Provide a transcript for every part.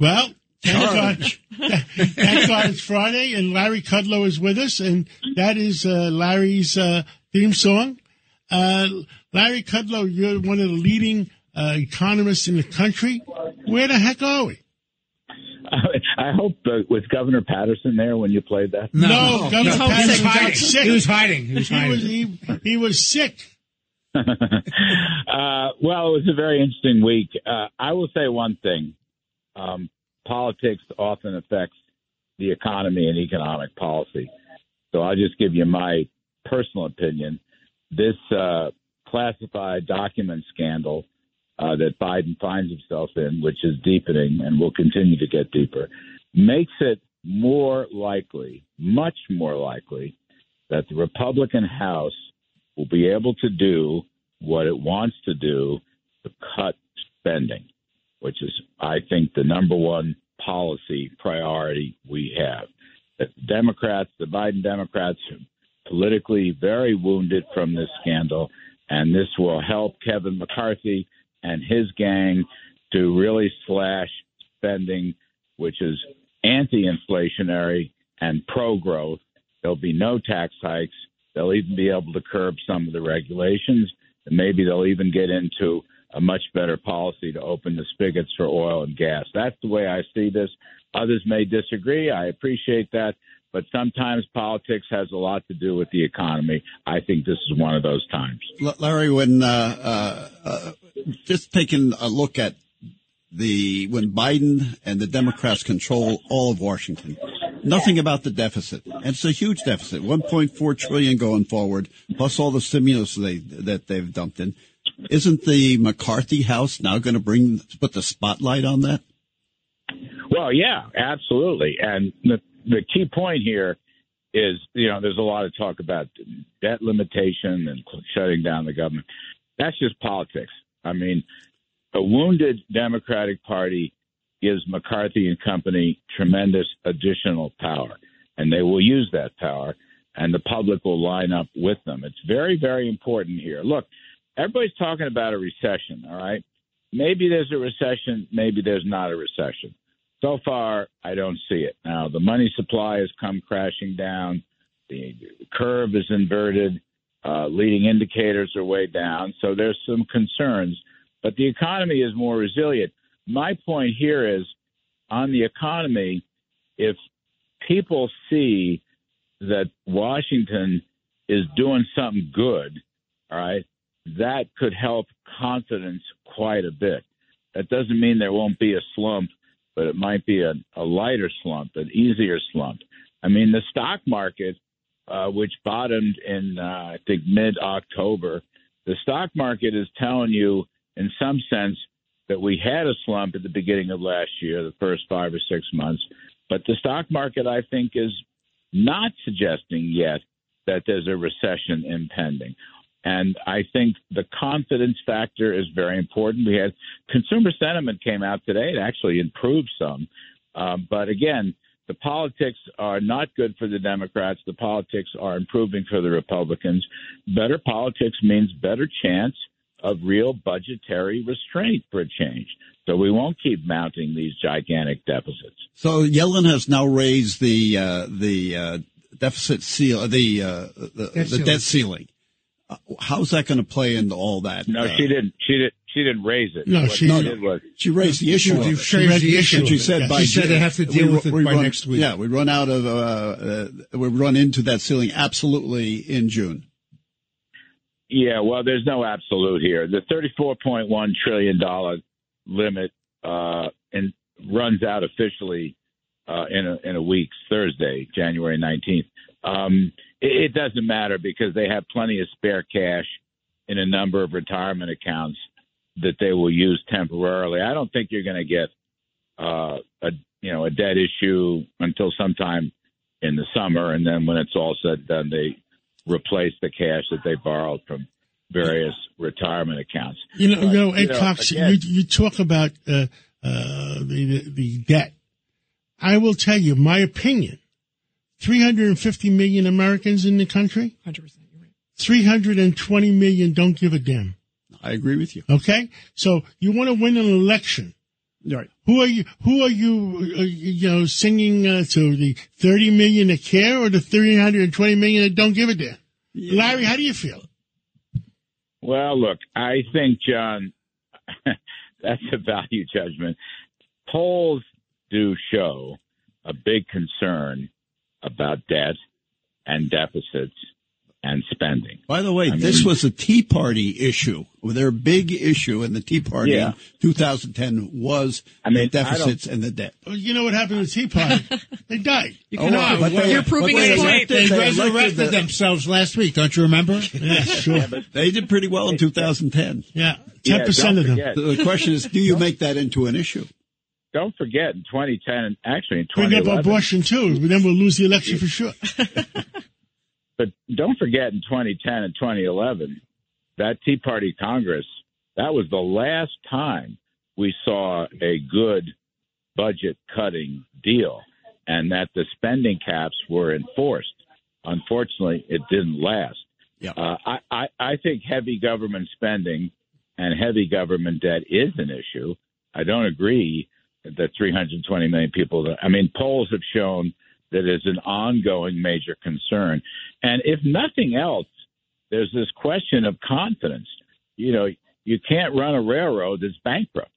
Well, thank God, thank God it's Friday and Larry Kudlow is with us, and that is uh, Larry's uh, theme song. Uh, Larry Kudlow, you're one of the leading uh, economists in the country. Where the heck are we? I hope uh, was Governor Paterson there when you played that. No, no, Governor no, Paterson he was got hiding. sick. He was hiding. He was He was, he, he was sick. uh, well, it was a very interesting week. Uh, I will say one thing: um, politics often affects the economy and economic policy. So I'll just give you my personal opinion. This uh, classified document scandal uh, that Biden finds himself in, which is deepening and will continue to get deeper, makes it more likely, much more likely, that the Republican House will be able to do what it wants to do to cut spending, which is, I think, the number one policy priority we have. The Democrats, the Biden Democrats, are politically very wounded from this scandal, and this will help Kevin McCarthy and his gang to really slash spending, which is anti inflationary and pro growth. There'll be no tax hikes. They'll even be able to curb some of the regulations. And maybe they'll even get into a much better policy to open the spigots for oil and gas. That's the way I see this. Others may disagree. I appreciate that. But sometimes politics has a lot to do with the economy. I think this is one of those times. Larry, when uh, uh, uh, just taking a look at the when Biden and the Democrats control all of Washington, nothing about the deficit, and it's a huge deficit, 1.4 trillion going forward, plus all the stimulus they that they've dumped in. Isn't the McCarthy House now going to bring put the spotlight on that? Well, yeah, absolutely. And the the key point here is, you know, there's a lot of talk about debt limitation and shutting down the government. That's just politics. I mean, a wounded Democratic Party gives McCarthy and company tremendous additional power, and they will use that power, and the public will line up with them. It's very, very important here. Look, everybody's talking about a recession, all right? Maybe there's a recession, maybe there's not a recession. So far, I don't see it. Now, the money supply has come crashing down. The curve is inverted. Uh, leading indicators are way down. So there's some concerns, but the economy is more resilient. My point here is on the economy, if people see that Washington is doing something good, all right, that could help confidence quite a bit. That doesn't mean there won't be a slump but it might be a, a lighter slump, an easier slump. I mean, the stock market, uh, which bottomed in, uh, I think, mid October, the stock market is telling you, in some sense, that we had a slump at the beginning of last year, the first five or six months. But the stock market, I think, is not suggesting yet that there's a recession impending. And I think the confidence factor is very important. We had consumer sentiment came out today; it actually improved some. Um, but again, the politics are not good for the Democrats. The politics are improving for the Republicans. Better politics means better chance of real budgetary restraint for a change. So we won't keep mounting these gigantic deficits. So Yellen has now raised the uh, the uh, deficit seal, the uh, the, the ceiling. debt ceiling. How's that going to play into all that? No, Uh, she didn't. She did. She didn't raise it. No, what she- she No, did was She raised the issue. She of it. raised the the issue. issue. She said Yeah. by She said they have to deal we- with it by run- next week. Yeah, we run out of uh, uh, we run into that ceiling absolutely in June. Yeah, well, there's no absolute here. The $34.1 trillion limit uh, and runs out officially uh, in, a, in a week, Thursday, January 19th. Um, it, it doesn't matter because they have plenty of spare cash in a number of retirement accounts that they will use temporarily. I don't think you're going to get uh, a you know a debt issue until sometime in the summer, and then when it's all said and done, they replace the cash that they borrowed from various retirement accounts. You know, you know, Ed You know, Cox, again- you, you talk about uh, uh, the the debt. I will tell you my opinion. 350 million Americans in the country. 100%. You're right. 320 million don't give a damn. I agree with you. Okay? So you want to win an election Right. Who are you? Who are you? Uh, you know, singing uh, to the thirty million that care or the three hundred and twenty million that don't give a damn? Larry, how do you feel? Well, look, I think, John, that's a value judgment. Polls do show a big concern about debt and deficits and spending. By the way, I this mean- was a Tea Party issue. Their big issue in the Tea Party Yeah. in 2010 was I mean, the deficits and the debt. Well, you know what happened with the Tea Party? they died. Oh, you Oh, cannot. but they- You're proving but they point. elected- They They resurrected the- themselves last week, don't you remember? Yeah, sure. They did pretty well in 2010. Yeah, Yeah, ten percent don't of them. forget- So the question is, do you make that into an issue? Don't forget, in 2010, and actually in Bring up 2011, abortion too. But then we'll lose the election for sure. but don't forget in 2010 and 2011, that Tea Party Congress, that was the last time we saw a good budget cutting deal and that the spending caps were enforced. Unfortunately, it didn't last. Yeah. Uh, I, I, I think heavy government spending and heavy government debt is an issue. I don't agree that 320 million people. That, I mean, polls have shown that is an ongoing major concern. And if nothing else, there's this question of confidence. You know, you can't run a railroad that's bankrupt.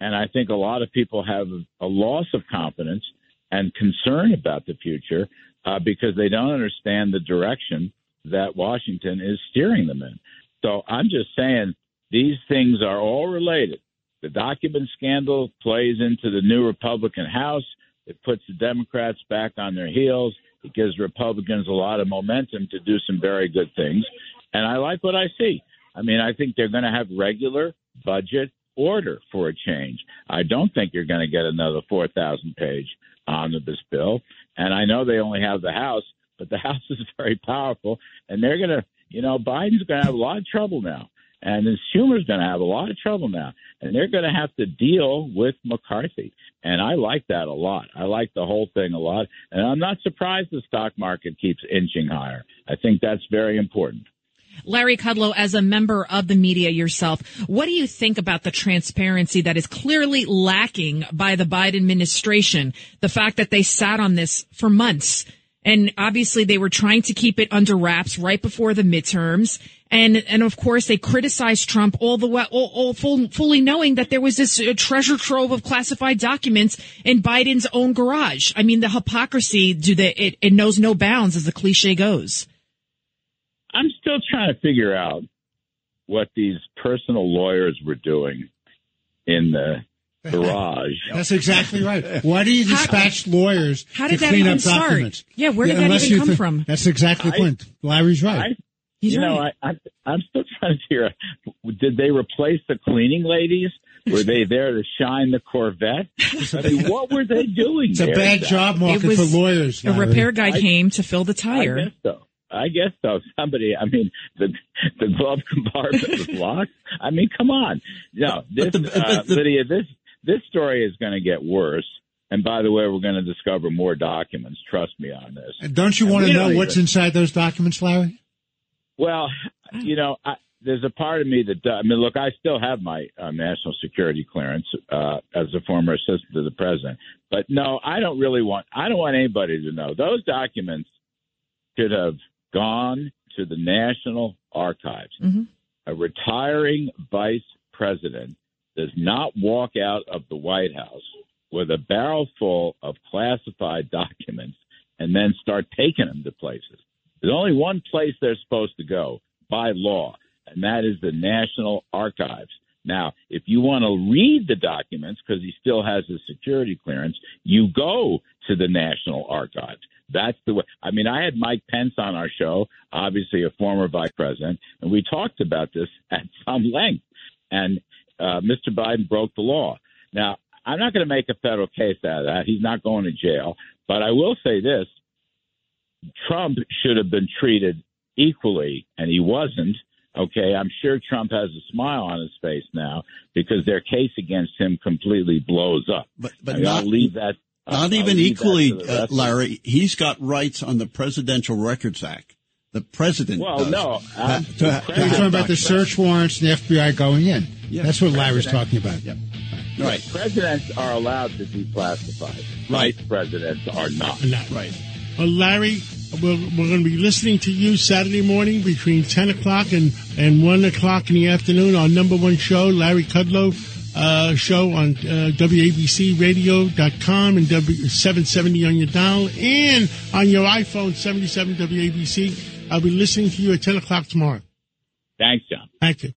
And I think a lot of people have a loss of confidence and concern about the future uh, because they don't understand the direction that Washington is steering them in. So I'm just saying these things are all related. The document scandal plays into the new Republican House. It puts the Democrats back on their heels. It gives Republicans a lot of momentum to do some very good things. And I like what I see. I mean, I think they're going to have regular budget order for a change. I don't think you're going to get another 4,000 page omnibus bill. And I know they only have the House, but the House is very powerful. And they're going to, you know, Biden's going to have a lot of trouble now. And then Schumer's going to have a lot of trouble now. And they're going to have to deal with McCarthy. And I like that a lot. I like the whole thing a lot. And I'm not surprised the stock market keeps inching higher. I think that's very important. Larry Kudlow, as a member of the media yourself, what do you think about the transparency that is clearly lacking by the Biden administration? The fact that they sat on this for months. And obviously they were trying to keep it under wraps right before the midterms. And, and of course they criticized Trump all the way, all, all full, fully knowing that there was this uh, treasure trove of classified documents in Biden's own garage. I mean, the hypocrisy, do the, it, it knows no bounds as the cliche goes. I'm still trying to figure out what these personal lawyers were doing in the garage. That's exactly right. Why do you How- dispatch lawyers how to did that clean even up start? documents? Yeah, where did that even come thi- from? That's exactly the point. Larry's right. I, He's you know, right. I, I, I'm still trying to figure out, did they replace the cleaning ladies? Were they there to shine the Corvette? I mean, what were they doing it's a bad job market was for lawyers. A Larry. repair guy I- came to fill the tire. I guess so. I guess so. Somebody, I mean, the the glove compartment was locked. I mean, come on. No, this, But the- but uh, the- Lydia, this this story is going to get worse. And by the way, we're going to discover more documents. Trust me on this. And don't you want to know what's even- inside those documents, Larry? Well, you know, I, there's a part of me that I mean, look, I still have my uh, national security clearance uh, as a former assistant to the president, but no, I don't really want. I don't want anybody to know those documents should have gone to the National Archives. Mhm. A retiring vice president does not walk out of the White House with a barrel full of classified documents and then start taking them to places. There's only one place they're supposed to go by law, and that is the National Archives. Now, if you want to read the documents because he still has his security clearance, you go to the National Archives. That's the way. I mean, I had Mike Pence on our show, obviously a former vice president, and we talked about this at some length. And uh, Mr. Biden broke the law. Now, I'm not going to make a federal case out of that. He's not going to jail. But I will say this Trump should have been treated equally, and he wasn't. Okay, I'm sure Trump has a smile on his face now because their case against him completely blows up. But, but I mean, I'll not, leave that. Not I'll even leave that equally, uh, Larry. He's got rights on the Presidential Records Act. The president. Well, does. no, Ha- I'm- to- the You're talking about the search warrants and the FBI going in. Yeah. That's what Larry's talking about. Yep. Right. Presidents are allowed to declassify. Right. Vice presidents are not. And that- Right. Well, Larry, we're, we're going to be listening to you Saturday morning between 10 o'clock and, and 1 o'clock in the afternoon. Our number one show, Larry Kudlow uh, show on uh, WABCRadio.com and W 770 on your dial and on your iPhone 77 WABC. I'll be listening to you at 10 o'clock tomorrow. Thanks, John. Thank you.